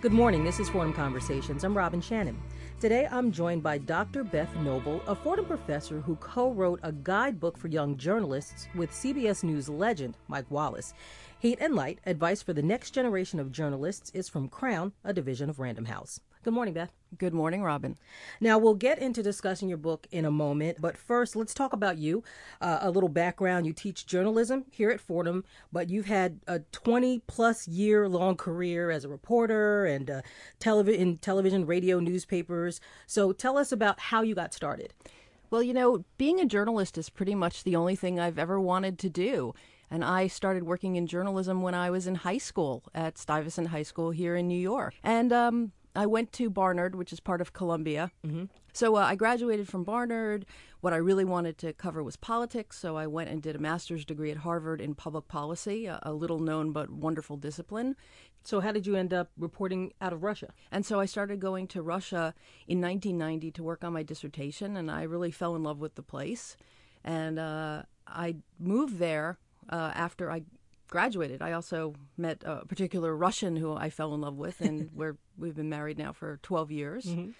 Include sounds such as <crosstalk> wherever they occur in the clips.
Good morning. This is Fordham Conversations. I'm Robin Shannon. Today I'm joined by Dr. Beth Knobel, a Fordham professor who co wrote a guidebook for young journalists with CBS News legend Mike Wallace. Heat and Light Advice for the Next Generation of Journalists is from Crown, a division of Random House. Good morning, Beth. Good morning, Robin. Now, we'll get into discussing your book in a moment, but first, let's talk about you. Uh, a little background. You teach journalism here at Fordham, but you've had a 20 plus year long career as a reporter and uh, televi- in television, radio, newspapers. So tell us about how you got started. Well, you know, being a journalist is pretty much the only thing I've ever wanted to do. And I started working in journalism when I was in high school at Stuyvesant High School here in New York. And um, I went to Barnard, which is part of Columbia. Mm-hmm. So uh, I graduated from Barnard. What I really wanted to cover was politics, so I went and did a master's degree at Harvard in public policy, a, a little known but wonderful discipline. So, how did you end up reporting out of Russia? And so I started going to Russia in 1990 to work on my dissertation, and I really fell in love with the place. And uh, I moved there uh, after I graduated, I also met a particular Russian who I fell in love with, and <laughs> we're we've been married now for 12 years. Mm-hmm.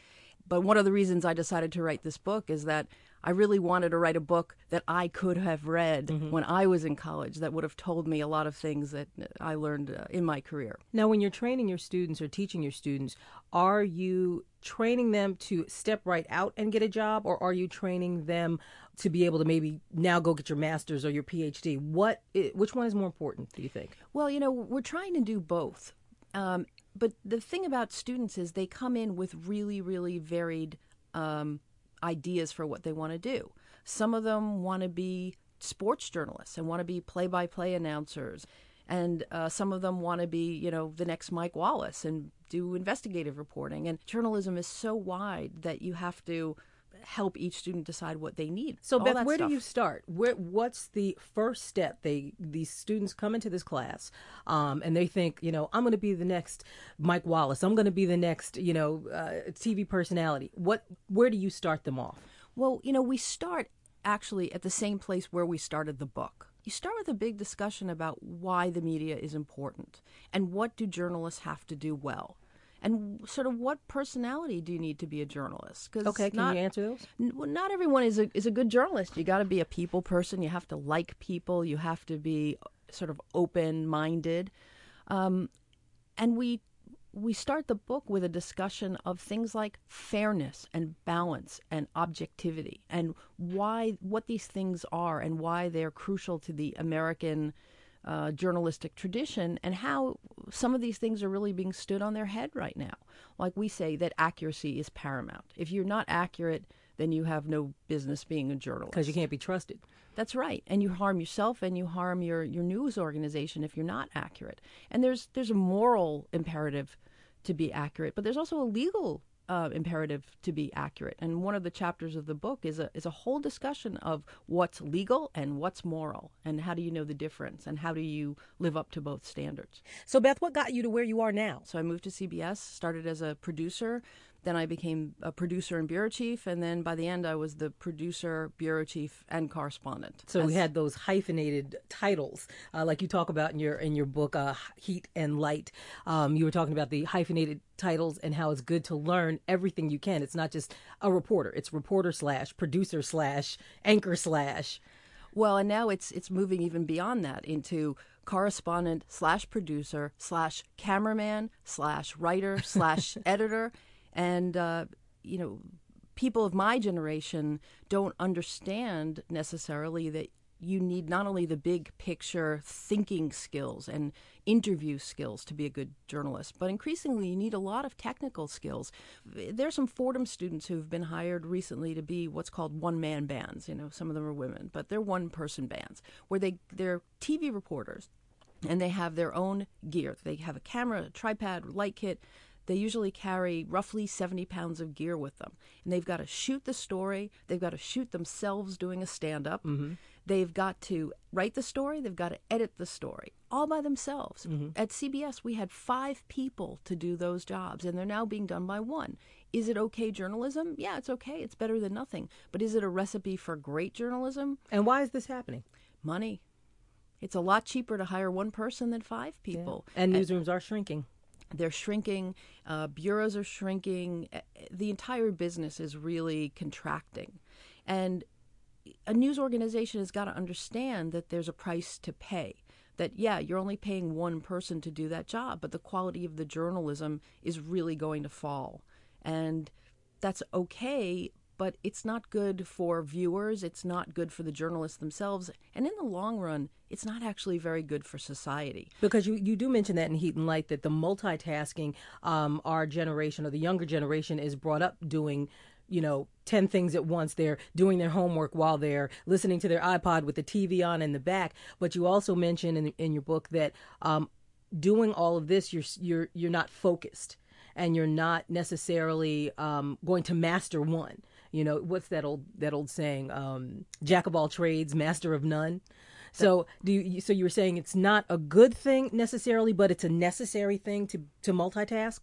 But one of the reasons I decided to write this book is that I really wanted to write a book that I could have read mm-hmm. when I was in college that would have told me a lot of things that I learned uh, in my career. Now, when you're training your students or teaching your students, are you training them to step right out and get a job, or are you training them to be able to maybe now go get your master's or your PhD? What, which one is more important, do you think? Well, you know, we're trying to do both. Um, but the thing about students is they come in with really, really varied um, ideas for what they want to do. Some of them want to be sports journalists and want to be play-by-play announcers, and uh, some of them want to be, you know, the next Mike Wallace and do investigative reporting. And journalism is so wide that you have to help each student decide what they need. So, Beth, where stuff. do you start? Where, what's the first step? They these students come into this class, um, and they think, you know, I'm going to be the next Mike Wallace. I'm going to be the next, you know, uh, TV personality. What? Where do you start them off? Well, you know, we start actually at the same place where we started the book. You start with a big discussion about why the media is important and what do journalists have to do well and sort of what personality do you need to be a journalist? Cause okay, can not, you answer those? N- well, not everyone is a is a good journalist. You got to be a people person. You have to like people. You have to be sort of open minded, um, and we we start the book with a discussion of things like fairness and balance and objectivity and why what these things are and why they're crucial to the American uh, journalistic tradition and how some of these things are really being stood on their head right now. Like we say that accuracy is paramount. If you're not accurate, then you have no business being a journalist because you can't be trusted. That's right, and you harm yourself and you harm your your news organization if you're not accurate. And there's there's a moral imperative to be accurate, but there's also a legal uh, imperative to be accurate. And one of the chapters of the book is a is a whole discussion of what's legal and what's moral, and how do you know the difference, and how do you live up to both standards. So, Beth, what got you to where you are now? So, I moved to CBS, started as a producer, then I became a producer and bureau chief, and then by the end, I was the producer, bureau chief, and correspondent. So we had those hyphenated titles, uh, like you talk about in your in your book, uh, Heat and Light. Um, you were talking about the hyphenated titles and how it's good to learn everything you can. It's not just a reporter; it's reporter slash producer slash anchor slash. Well, and now it's it's moving even beyond that into correspondent slash producer slash cameraman slash writer slash <laughs> editor and, uh, you know, people of my generation don't understand necessarily that you need not only the big picture thinking skills and interview skills to be a good journalist, but increasingly you need a lot of technical skills. There's some Fordham students who've been hired recently to be what's called one man bands. You know, some of them are women, but they're one person bands where they they're TV reporters and they have their own gear. They have a camera, a tripod, light kit they usually carry roughly 70 pounds of gear with them. And they've got to shoot the story, they've got to shoot themselves doing a stand up, mm-hmm. they've got to write the story, they've got to edit the story all by themselves. Mm-hmm. At CBS, we had five people to do those jobs, and they're now being done by one. Is it okay journalism? Yeah, it's okay. It's better than nothing. But is it a recipe for great journalism? And why is this happening? Money. It's a lot cheaper to hire one person than five people. Yeah. And newsrooms and, are shrinking. They're shrinking, uh, bureaus are shrinking, the entire business is really contracting. And a news organization has got to understand that there's a price to pay. That, yeah, you're only paying one person to do that job, but the quality of the journalism is really going to fall. And that's okay, but it's not good for viewers. It's not good for the journalists themselves. And in the long run, it's not actually very good for society. Because you, you do mention that in Heat and Light that the multitasking um, our generation or the younger generation is brought up doing you know, 10 things at once. They're doing their homework while they're listening to their iPod with the TV on in the back. But you also mention in, in your book that um, doing all of this, you're, you're, you're not focused and you're not necessarily um, going to master one. You know, what's that old that old saying? Um, Jack of all trades, master of none. So do you, so you were saying it's not a good thing necessarily, but it's a necessary thing to to multitask.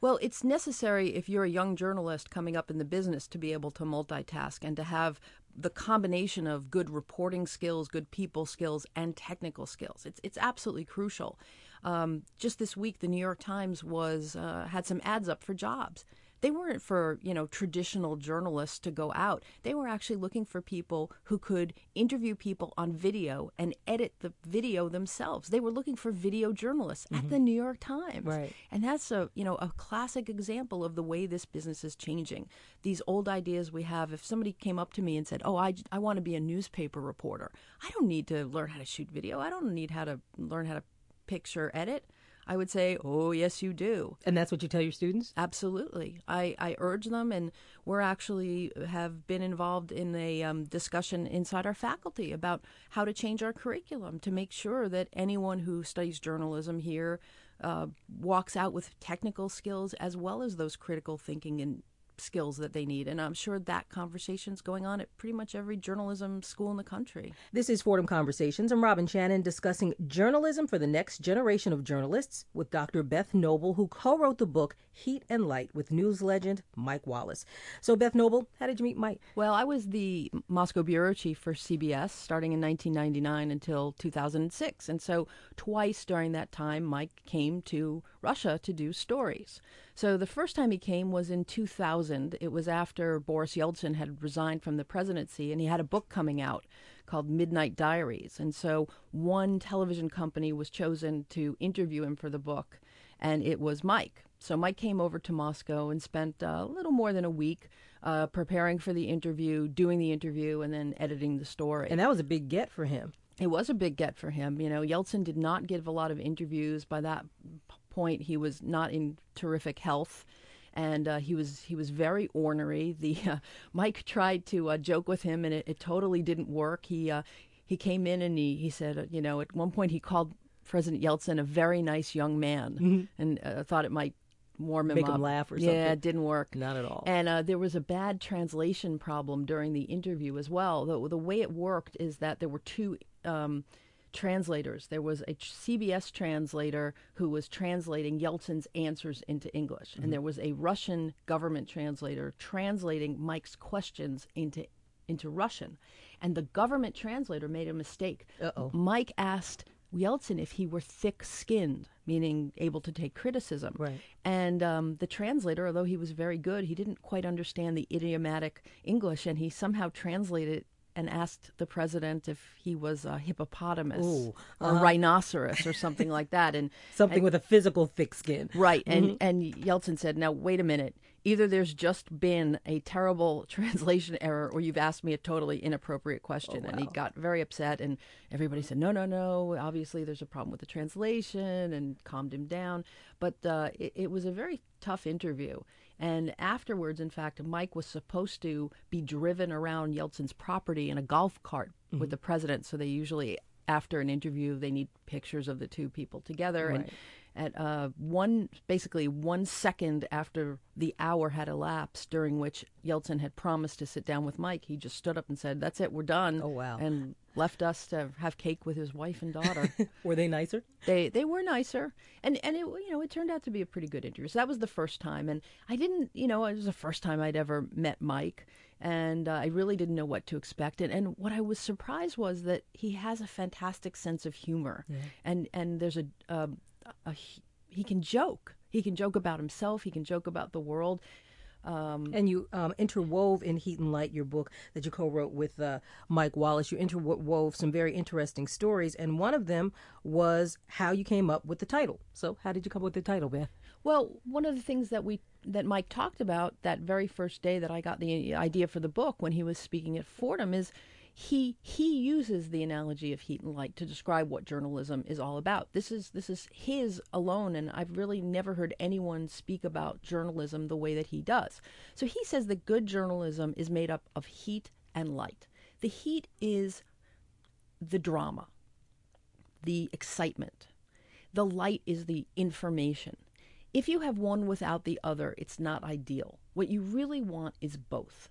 Well, it's necessary if you're a young journalist coming up in the business to be able to multitask and to have the combination of good reporting skills, good people skills, and technical skills. It's it's absolutely crucial. Um, just this week, the New York Times was uh, had some ads up for jobs they weren't for you know traditional journalists to go out. They were actually looking for people who could interview people on video and edit the video themselves. They were looking for video journalists mm-hmm. at the new york times. Right. And that's a you know a classic example of the way this business is changing. These old ideas we have if somebody came up to me and said oh i, I want to be a newspaper reporter i don't need to learn how to shoot video. I don't need how to learn how to picture edit I would say, oh, yes, you do. And that's what you tell your students? Absolutely. I, I urge them, and we're actually have been involved in a um, discussion inside our faculty about how to change our curriculum to make sure that anyone who studies journalism here uh, walks out with technical skills as well as those critical thinking and skills that they need. And I'm sure that conversation's going on at pretty much every journalism school in the country. This is Fordham Conversations. I'm Robin Shannon discussing journalism for the next generation of journalists with Dr. Beth Knobel, who co wrote the book Heat and Light with news legend Mike Wallace. So, Beth Knobel, how did you meet Mike? Well, I was the Moscow bureau chief for CBS starting in 1999 until 2006. And so, twice during that time, Mike came to Russia to do stories. So the first time he came was in 2000. It was after Boris Yeltsin had resigned from the presidency, and he had a book coming out called Midnight Diaries. And so one television company was chosen to interview him for the book, and it was Mike. So Mike came over to Moscow and spent a little more than a week uh, preparing for the interview, doing the interview, and then editing the story. And that was a big get for him. It was a big get for him. You know, Yeltsin did not give a lot of interviews. By that point, he was not in terrific health and uh, he was he was very ornery. The uh, Mike tried to uh, joke with him, and it, it totally didn't work. He uh, he came in and he he said, uh, you know, at one point he called President Yeltsin a very nice young man, mm-hmm. and uh, thought it might warm him Make up. him laugh or something. Yeah, it didn't work. Not at all. And there was a bad translation problem during the interview as well. The, the way it worked is that there were two. Um, translators. There was a CBS translator who was translating Yeltsin's answers into English, mm-hmm. and there was a Russian government translator translating Mike's questions into into Russian. And the government translator made a mistake. Uh-oh. Mike asked Yeltsin if he were thick-skinned, meaning able to take criticism. Right. And um, the translator, although he was very good, he didn't quite understand the idiomatic English, and he somehow translated and asked the president if he was a hippopotamus Ooh, or uh-huh. rhinoceros or something like that, and <laughs> something and, with a physical thick skin. Right, and mm-hmm. and Yeltsin said, "Now wait a minute. Either there's just been a terrible <laughs> translation error, or you've asked me a totally inappropriate question." Oh, wow. And he got very upset, and everybody said, "No, no, no. Obviously, there's a problem with the translation," and calmed him down. But uh, it, it was a very tough interview. And afterwards, in fact, Mike was supposed to be driven around Yeltsin's property in a golf cart mm-hmm. with the president. So they usually, after an interview, they need pictures of the two people together. Right. And at uh, one, basically one second after the hour had elapsed, during which Yeltsin had promised to sit down with Mike, he just stood up and said, "That's it, we're done." Oh wow! And left us to have cake with his wife and daughter. <laughs> were they nicer? They they were nicer, and and it you know it turned out to be a pretty good interview. So that was the first time, and I didn't you know it was the first time I'd ever met Mike, and uh, I really didn't know what to expect. And and what I was surprised was that he has a fantastic sense of humor, yeah. and and there's a, a, a he can joke. He can joke about himself. He can joke about the world. Um, and you um, interwove in Heat and Light, your book that you co wrote with uh, Mike Wallace, you interwove some very interesting stories. And one of them was how you came up with the title. So, how did you come up with the title, Beth? Well, one of the things that we that Mike talked about that very first day that I got the idea for the book when he was speaking at Fordham is he he uses the analogy of heat and light to describe what journalism is all about. This is this is his alone, and I've really never heard anyone speak about journalism the way that he does. So he says that good journalism is made up of heat and light. The heat is the drama, the excitement. The light is the information. If you have one without the other, it's not ideal. What you really want is both.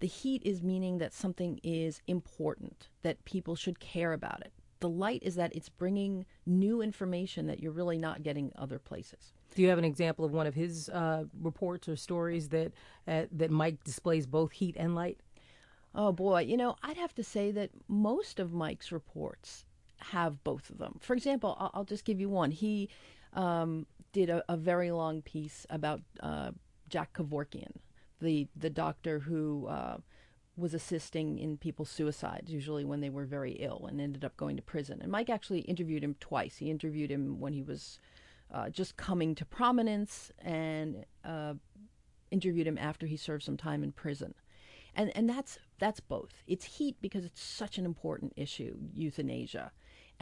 The heat is meaning that something is important, that people should care about it. The light is that it's bringing new information that you're really not getting other places. Do you have an example of one of his uh, reports or stories that uh, that Mike displays both heat and light? Oh boy, you know, I'd have to say that most of Mike's reports have both of them. For example, I'll, I'll just give you one. He um, did a, a, very long piece about uh, Jack Kevorkian, the the doctor who uh, was assisting in people's suicides, usually when they were very ill, and ended up going to prison. And Mike actually interviewed him twice. He interviewed him when he was uh, just coming to prominence, and uh, interviewed him after he served some time in prison. And and that's that's both. It's heat because it's such an important issue, euthanasia,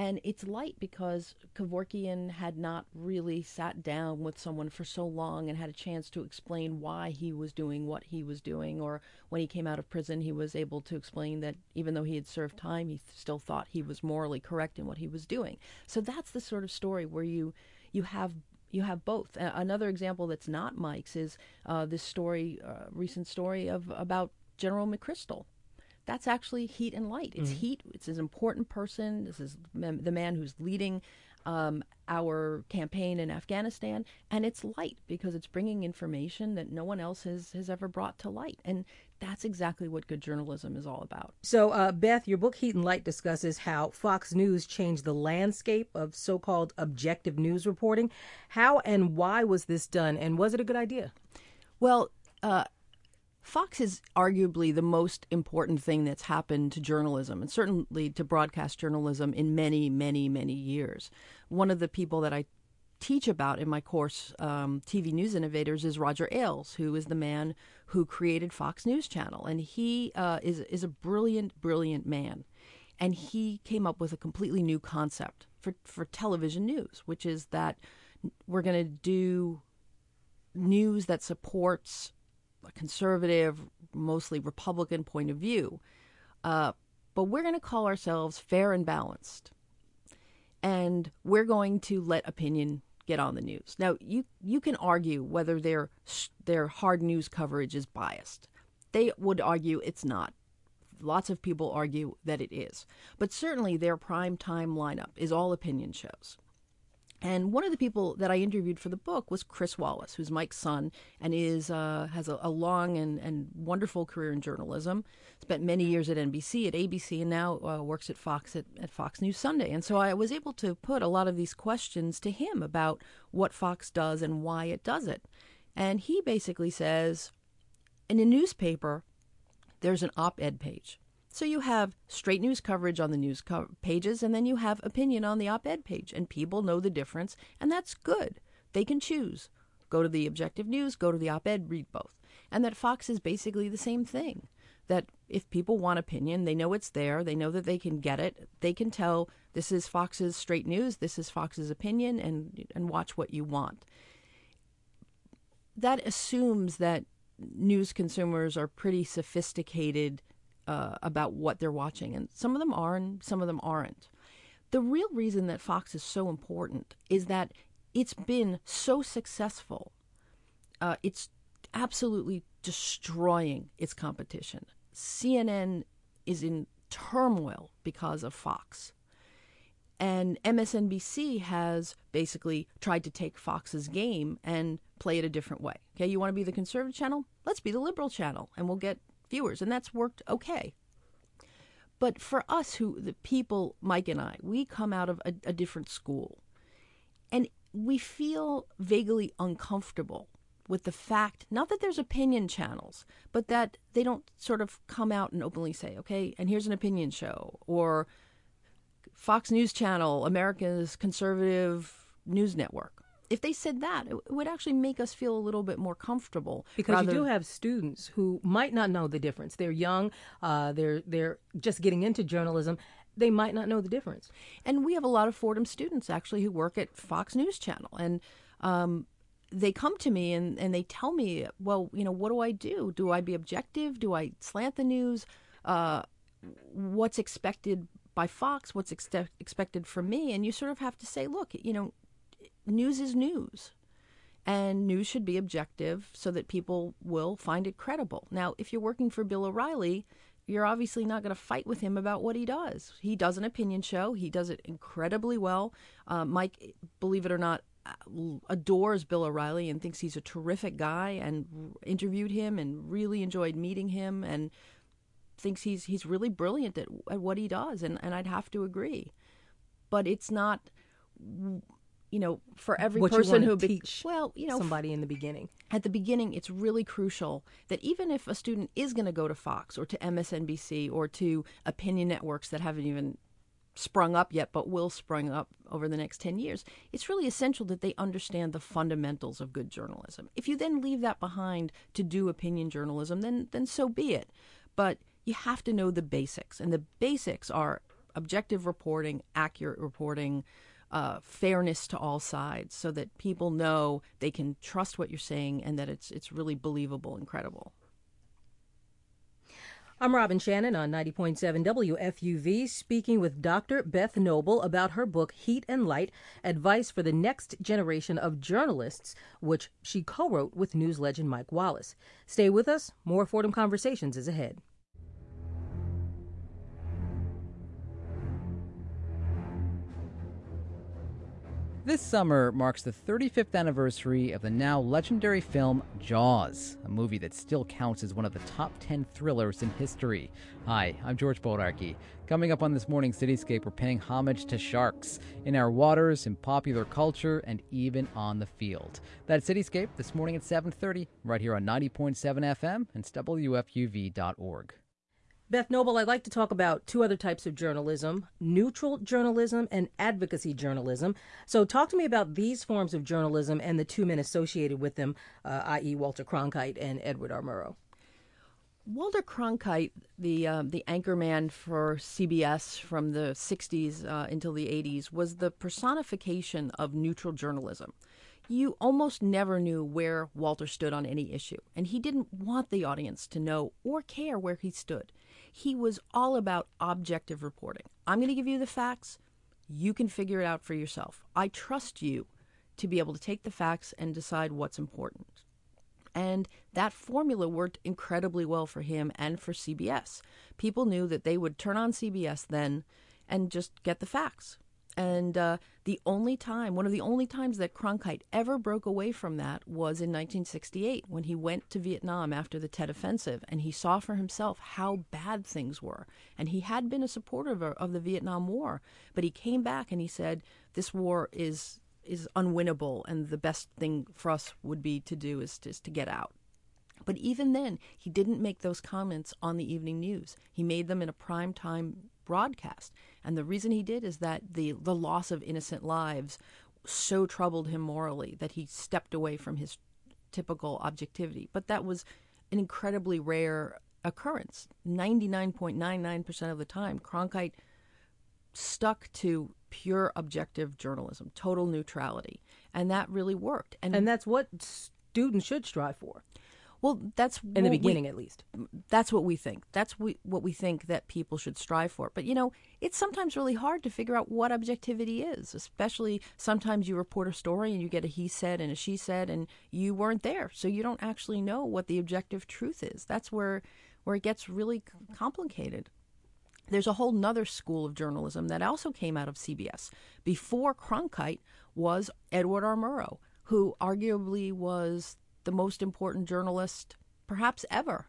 and it's light because Kevorkian had not really sat down with someone for so long and had a chance to explain why he was doing what he was doing. Or when he came out of prison, he was able to explain that even though he had served time, he still thought he was morally correct in what he was doing. So that's the sort of story where you you have you have both. Another example that's not Mike's is uh, this story, uh, recent story of about General McChrystal that's actually heat and light. It's mm-hmm. heat. It's an important person. This is the man who's leading um, our campaign in Afghanistan, and it's light because it's bringing information that no one else has has ever brought to light, and that's exactly what good journalism is all about. So, uh, Beth, your book Heat and Light discusses how Fox News changed the landscape of so-called objective news reporting. How and why was this done, and was it a good idea? Well. Uh, Fox is arguably the most important thing that's happened to journalism and certainly to broadcast journalism in many, many, many years. One of the people that I teach about in my course, um, TV News Innovators, is Roger Ailes, who is the man who created Fox News Channel. And he uh, is, is a brilliant, brilliant man. And he came up with a completely new concept for, for television news, which is that we're going to do news that supports conservative, mostly Republican point of view. Uh, but we're going to call ourselves fair and balanced. And we're going to let opinion get on the news. Now, you, you can argue whether their, their hard news coverage is biased. They would argue it's not. Lots of people argue that it is. But certainly their prime time lineup is all opinion shows. And one of the people that I interviewed for the book was Chris Wallace, who's Mike's son and is uh, has a, a, long and, and wonderful career in journalism. Spent many years at NBC, at ABC, and now uh, works at Fox at, at Fox News Sunday. And so I was able to put a lot of these questions to him about what Fox does and why it does it. And he basically says, in a newspaper, there's an op-ed page. So you have straight news coverage on the news co- pages, and then you have opinion on the op ed page, and people know the difference, and that's good. They can choose. Go to the objective news, go to the op ed, read both. And that Fox is basically the same thing. That if people want opinion, they know it's there, they know that they can get it, they can tell this is Fox's straight news, this is Fox's opinion, and, and watch what you want. That assumes that news consumers are pretty sophisticated uh, about what they're watching, and some of them are, and some of them aren't. The real reason that Fox is so important is that it's been so successful. Uh, it's absolutely destroying its competition. CNN is in turmoil because of Fox. And MSNBC has basically tried to take Fox's game and play it a different way. Okay, you want to be the conservative channel? Let's be the liberal channel, and we'll get viewers, and that's worked okay. But for us, who the people, Mike and I, we come out of a, a different school, and we feel vaguely uncomfortable with the fact not that there's opinion channels, but that they don't sort of come out and openly say, okay, and here's an opinion show, or Fox News Channel, America's conservative news network. If they said that, it would actually make us feel a little bit more comfortable. Because rather- you do have students who might not know the difference. They're young, uh, they're they're just getting into journalism. They might not know the difference. And we have a lot of Fordham students actually who work at Fox News Channel. And um, they come to me and, and they tell me, well, you know, what do I do? Do I be objective? Do I slant the news? Uh, what's expected by Fox? What's ex- expected from me? And you sort of have to say, look, you know, news is news. And news should be objective so that people will find it credible. Now, if you're working for Bill O'Reilly, you're obviously not going to fight with him about what he does. He does an opinion show. He does it incredibly well. Uh, Mike, believe it or not, adores Bill O'Reilly and thinks he's a terrific guy and interviewed him and really enjoyed meeting him and thinks he's he's really brilliant at, at what he does and, and I'd have to agree. But it's not you know, for every what person who be, well, you know, somebody in the beginning. At the beginning, it's really crucial that even if a student is going to go to Fox or to MSNBC or to opinion networks that haven't even sprung up yet, but will spring up over the next 10 years, it's really essential that they understand the fundamentals of good journalism. If you then leave that behind to do opinion journalism, then, then so be it. But you have to know the basics, and the basics are objective reporting, accurate reporting, uh, fairness to all sides, so that people know they can trust what you're saying and that it's it's really believable and credible. I'm Robin Shannon on 90.7 WFUV, speaking with Dr. Beth Knobel about her book, Heat and Light Advice for the Next Generation of Journalists, which she co wrote with news legend Mike Wallace. Stay with us. More Fordham Conversations is ahead. This summer marks the 35th anniversary of the now legendary film Jaws, a movie that still counts as one of the top 10 thrillers in history. Hi, I'm George Bodarky. Coming up on this morning's Cityscape, we're paying homage to sharks in our waters, in popular culture, and even on the field. That's Cityscape this morning at 7:30, right here on 90.7 FM and WFUV.org. Beth Knobel, I'd like to talk about two other types of journalism neutral journalism and advocacy journalism. So, talk to me about these forms of journalism and the two men associated with them, uh, i.e., Walter Cronkite and Edward R. Murrow. Walter Cronkite, the uh, the anchorman for CBS from the 60s uh, until the 80s, was the personification of neutral journalism. You almost never knew where Walter stood on any issue, and he didn't want the audience to know or care where he stood. He was all about objective reporting. I'm going to give you the facts. You can figure it out for yourself. I trust you to be able to take the facts and decide what's important. And that formula worked incredibly well for him and for CBS. People knew that they would turn on CBS then and just get the facts. And uh, the only time, one of the only times that Cronkite ever broke away from that was in 1968 when he went to Vietnam after the Tet Offensive and he saw for himself how bad things were. And he had been a supporter of, of the Vietnam War, but he came back and he said, This war is is unwinnable and the best thing for us would be to do is, is to get out. But even then, he didn't make those comments on the evening news. He made them in a prime time broadcast. And the reason he did is that the, the loss of innocent lives so troubled him morally that he stepped away from his typical objectivity. But that was an incredibly rare occurrence. 99.99% of the time, Cronkite stuck to pure objective journalism, total neutrality. And that really worked. And, and that's what students should strive for. Well, that's in the beginning, we, at least. That's what we think. That's we, what we think that people should strive for. But you know, it's sometimes really hard to figure out what objectivity is. Especially sometimes you report a story and you get a he said and a she said, and you weren't there, so you don't actually know what the objective truth is. That's where where it gets really complicated. There's a whole nother school of journalism that also came out of CBS before Cronkite was Edward R. Murrow, who arguably was the most important journalist perhaps ever.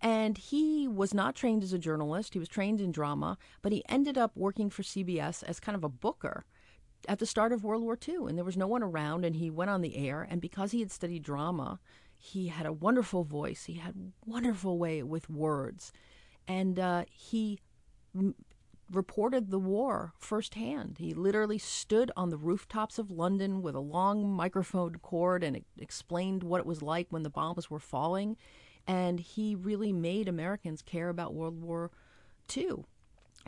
And he was not trained as a journalist. He was trained in drama, but he ended up working for CBS as kind of a booker at the start of World War II, and there was no one around, and he went on the air. And because he had studied drama, he had a wonderful voice. He had wonderful way with words, and uh, he reported the war firsthand. He literally stood on the rooftops of London with a long microphone cord and explained what it was like when the bombs were falling. And he really made Americans care about World War II.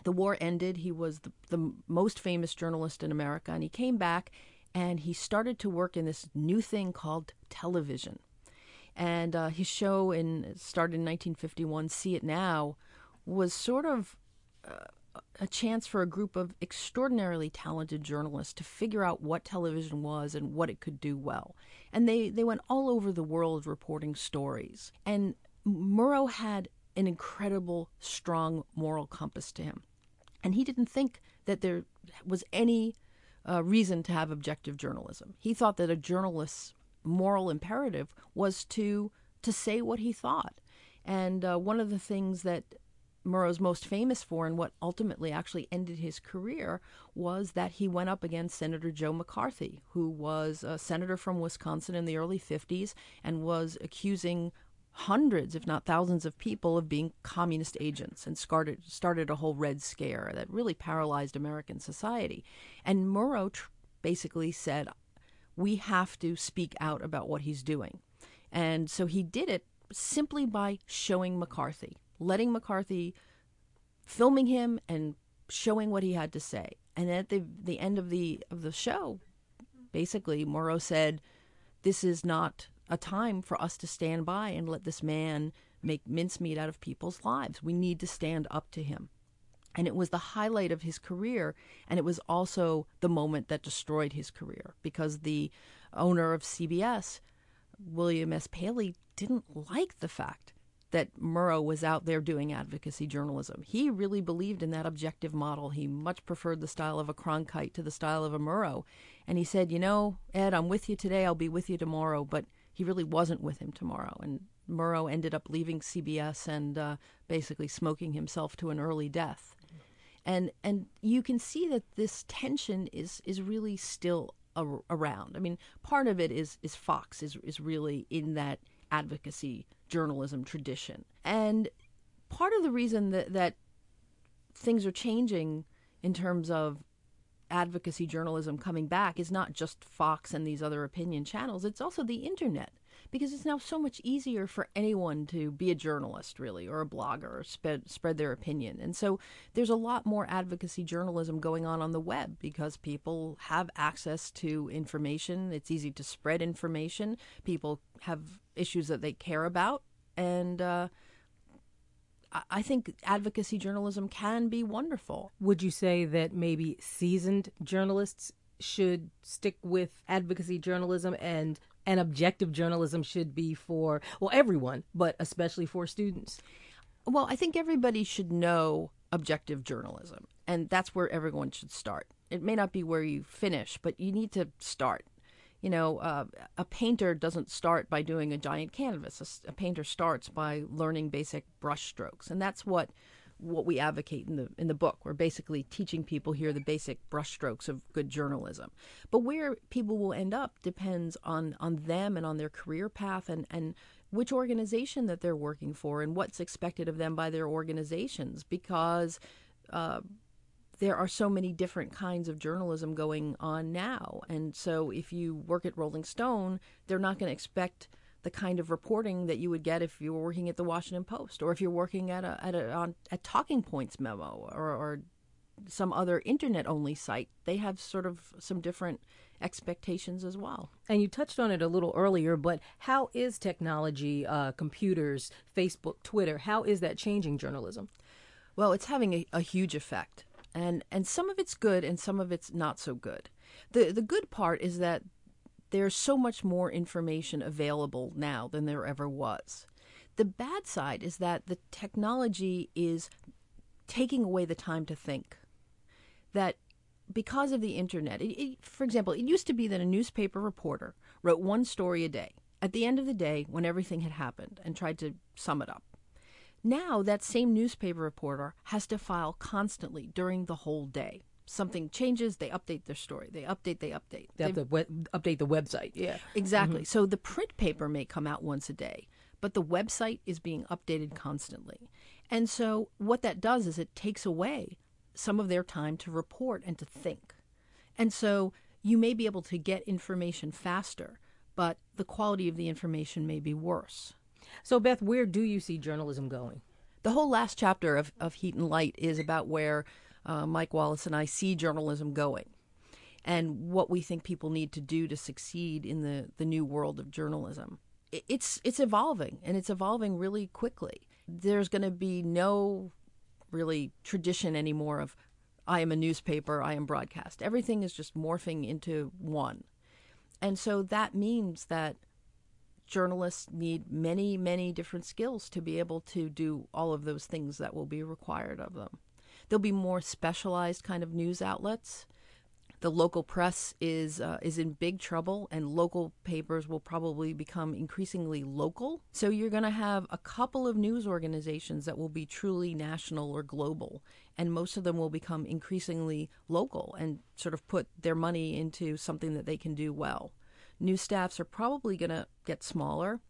The war ended. He was the, the most famous journalist in America, and he came back and he started to work in this new thing called television. And uh, his show in started in 1951, See It Now, was sort of uh, a chance for a group of extraordinarily talented journalists to figure out what television was and what it could do well. And they, they went all over the world reporting stories. And Murrow had an incredible, strong moral compass to him. And he didn't think that there was any uh, reason to have objective journalism. He thought that a journalist's moral imperative was to to say what he thought. And uh, one of the things that Murrow's most famous for and what ultimately actually ended his career was that he went up against Senator Joe McCarthy, who was a senator from Wisconsin in the early 50s and was accusing hundreds, if not thousands, of people of being communist agents and started, started a whole Red Scare that really paralyzed American society. And Murrow tr- basically said, We have to speak out about what he's doing. And so he did it simply by showing McCarthy letting McCarthy filming him and showing what he had to say. And at the the end of the of the show, basically Murrow said, "This is not a time for us to stand by and let this man make mincemeat out of people's lives. We need to stand up to him." And it was the highlight of his career, and it was also the moment that destroyed his career because the owner of CBS, William S. Paley, didn't like the fact that Murrow was out there doing advocacy journalism. He really believed in that objective model. He much preferred the style of a Cronkite to the style of a Murrow. And he said, You know, Ed, I'm with you today, I'll be with you tomorrow. But he really wasn't with him tomorrow. And Murrow ended up leaving CBS and uh, basically smoking himself to an early death. And and you can see that this tension is is really still a, around. I mean, part of it is is Fox is is really in that advocacy journalism tradition. And part of the reason that, that things are changing in terms of advocacy journalism coming back is not just Fox and these other opinion channels, it's also the internet. Because it's now so much easier for anyone to be a journalist, really, or a blogger, or spread, spread their opinion. And so there's a lot more advocacy journalism going on on the web because people have access to information. It's easy to spread information. People have issues that they care about. And uh, I think advocacy journalism can be wonderful. Would you say that maybe seasoned journalists should stick with advocacy journalism and and objective journalism should be for well everyone, but especially for students? Well, I think everybody should know objective journalism, and that's where everyone should start. It may not be where you finish, but you need to start you know, uh, a painter doesn't start by doing a giant canvas. A, a, painter starts by learning basic brush strokes, and that's what what we advocate in the in the book. We're basically teaching people here the basic brush strokes of good journalism. But where people will end up depends on on them and on their career path and and which organization that they're working for and what's expected of them by their organizations because. Uh, there are so many different kinds of journalism going on now. And so if you work at Rolling Stone, they're not going to expect the kind of reporting that you would get if you were working at the Washington Post or if you're working at a at a on, at Talking Points memo or, or some other internet only site. They have sort of some different expectations as well. And you touched on it a little earlier, but how is technology, uh, computers, Facebook, Twitter, how is that changing journalism? Well, it's having a, a huge effect and and some of it's good and some of it's not so good. The the good part is that there's so much more information available now than there ever was. The bad side is that the technology is taking away the time to think. That because of the internet, it, it, for example, it used to be that a newspaper reporter wrote one story a day at the end of the day when everything had happened and tried to sum it up. Now, that same newspaper reporter has to file constantly during the whole day. something changes, they update their story. They update, they update. They have to we- update the website. Yeah. Exactly. Mm-hmm. So the print paper may come out once a day, but the website is being updated constantly. And so what that does is it takes away some of their time to report and to think. And so you may be able to get information faster, but the quality of the information may be worse. So, Beth, where do you see journalism going? The whole last chapter of, of Heat and Light is about where uh, Mike Wallace and I see journalism going and what we think people need to do to succeed in the, the new world of journalism. It's, it's evolving, and it's evolving really quickly. There's going to be no really tradition anymore of I am a newspaper, I am broadcast. Everything is just morphing into one. And so that means that journalists need many, many different skills to be able to do all of those things that will be required of them. There'll be more specialized kind of news outlets. The local press is uh, is in big trouble, and local papers will probably become increasingly local. So you're going to have a couple of news organizations that will be truly national or global, and most of them will become increasingly local and sort of put their money into something that they can do well. New staffs are probably going to get smaller,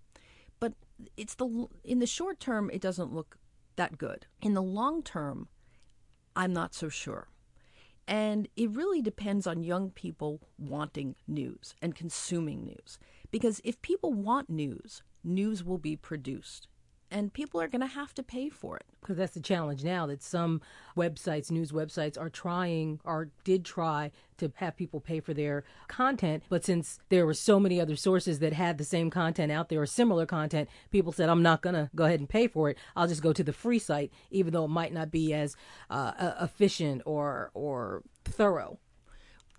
but it's the in the short term it doesn't look that good. In the long term, I'm not so sure. And it really depends on young people wanting news and consuming news. Because if people want news, news will be produced. And people are going to have to pay for it. Because that's the challenge now that some websites, news websites, are trying or did try to have people pay for their content. But since there were so many other sources that had the same content out there or similar content, people said, I'm not going to go ahead and pay for it. I'll just go to the free site, even though it might not be as uh, efficient or, or thorough.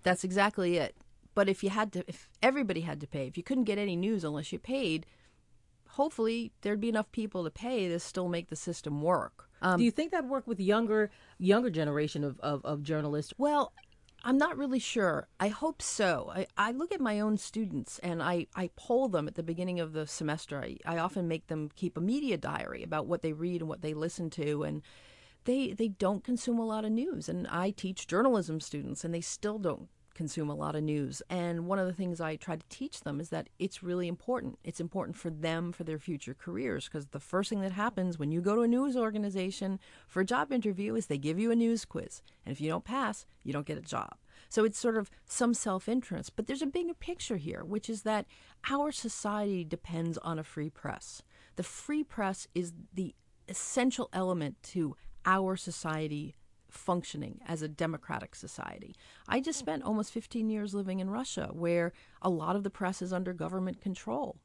That's exactly it. But if you had to, if everybody had to pay, if you couldn't get any news unless you paid, hopefully there'd be enough people to pay to still make the system work. Um, Do you think that work with younger younger generation of, of, of journalists? Well, I'm not really sure. I hope so. I, I look at my own students and I, I poll them at the beginning of the semester. I, I often make them keep a media diary about what they read and what they listen to. And they, they don't consume a lot of news. And I teach journalism students and they still don't consume a lot of news. And one of the things I try to teach them is that it's really important. It's important for them for their future careers because the first thing that happens when you go to a news organization for a job interview is they give you a news quiz. And if you don't pass, you don't get a job. So it's sort of some self interest. But there's a bigger picture here, which is that our society depends on a free press. The free press is the essential element to our society functioning as a democratic society. I just spent almost 15 years living in Russia, where a lot of the press is under government control.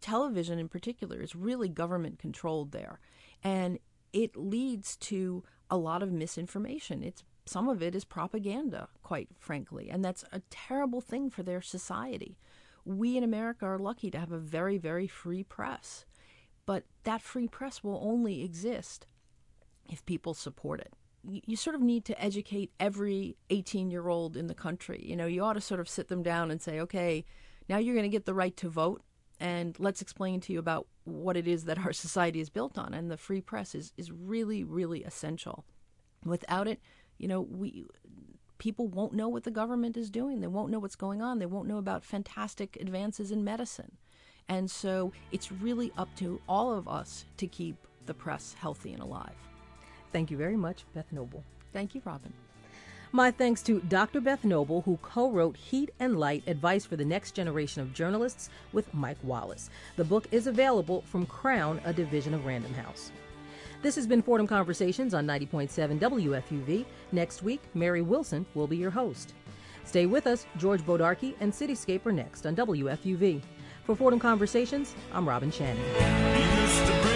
Television, in particular, is really government controlled there. And it leads to a lot of misinformation. It's some of it is propaganda, quite frankly, and that's a terrible thing for their society. We in America are lucky to have a very, very free press, but that free press will only exist if people support it you, sort of need to educate every 18 year old in the country. You know, you ought to sort of sit them down and say, okay, now you're going to get the right to vote, and let's explain to you about what it is that our <laughs> society is built on. And the free press is, is really, really essential. Without it, you know, we people won't know what the government is doing. They won't know what's going on. They won't know about fantastic advances in medicine. And so it's really up to all of us to keep the press healthy and alive. Thank you very much, Beth Knobel. Thank you, Robin. My thanks to Dr. Beth Knobel, who co wrote Heat and Light Advice for the Next Generation of Journalists with Mike Wallace. The book is available from Crown, a division of Random House. This has been Fordham Conversations on 90.7 WFUV. Next week, Mary Wilson will be your host. Stay with us. George Bodarky and Cityscape are next on WFUV. For Fordham Conversations, I'm Robin Shannon.